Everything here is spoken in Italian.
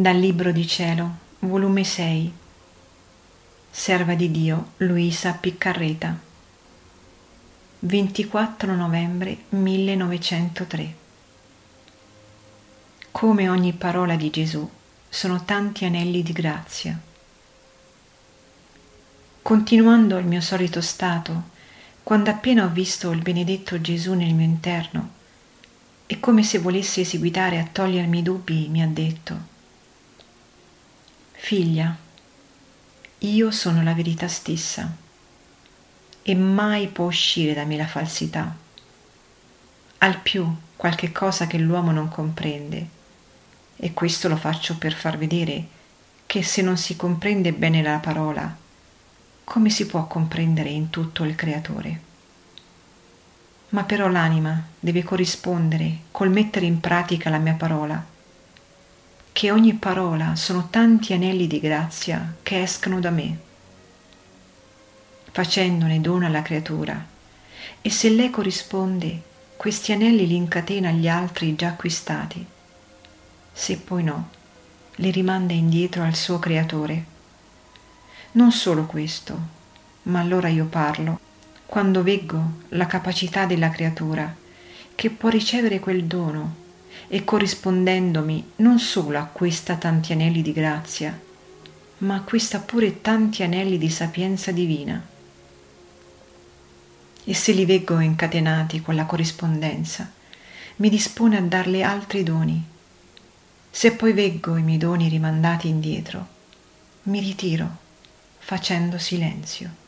Dal Libro di Cielo, volume 6, Serva di Dio Luisa Piccarreta, 24 novembre 1903. Come ogni parola di Gesù, sono tanti anelli di grazia. Continuando il mio solito stato, quando appena ho visto il benedetto Gesù nel mio interno, e come se volesse seguitare a togliermi i dubbi, mi ha detto, Figlia, io sono la verità stessa e mai può uscire da me la falsità. Al più qualche cosa che l'uomo non comprende, e questo lo faccio per far vedere che se non si comprende bene la parola, come si può comprendere in tutto il creatore? Ma però l'anima deve corrispondere col mettere in pratica la mia parola che ogni parola sono tanti anelli di grazia che escono da me, facendone dono alla creatura, e se lei corrisponde, questi anelli li incatena agli altri già acquistati, se poi no, li rimanda indietro al suo creatore. Non solo questo, ma allora io parlo, quando veggo la capacità della creatura, che può ricevere quel dono e corrispondendomi non solo a questa tanti anelli di grazia, ma acquista pure tanti anelli di sapienza divina. E se li veggo incatenati con la corrispondenza, mi dispone a darle altri doni. Se poi veggo i miei doni rimandati indietro, mi ritiro facendo silenzio.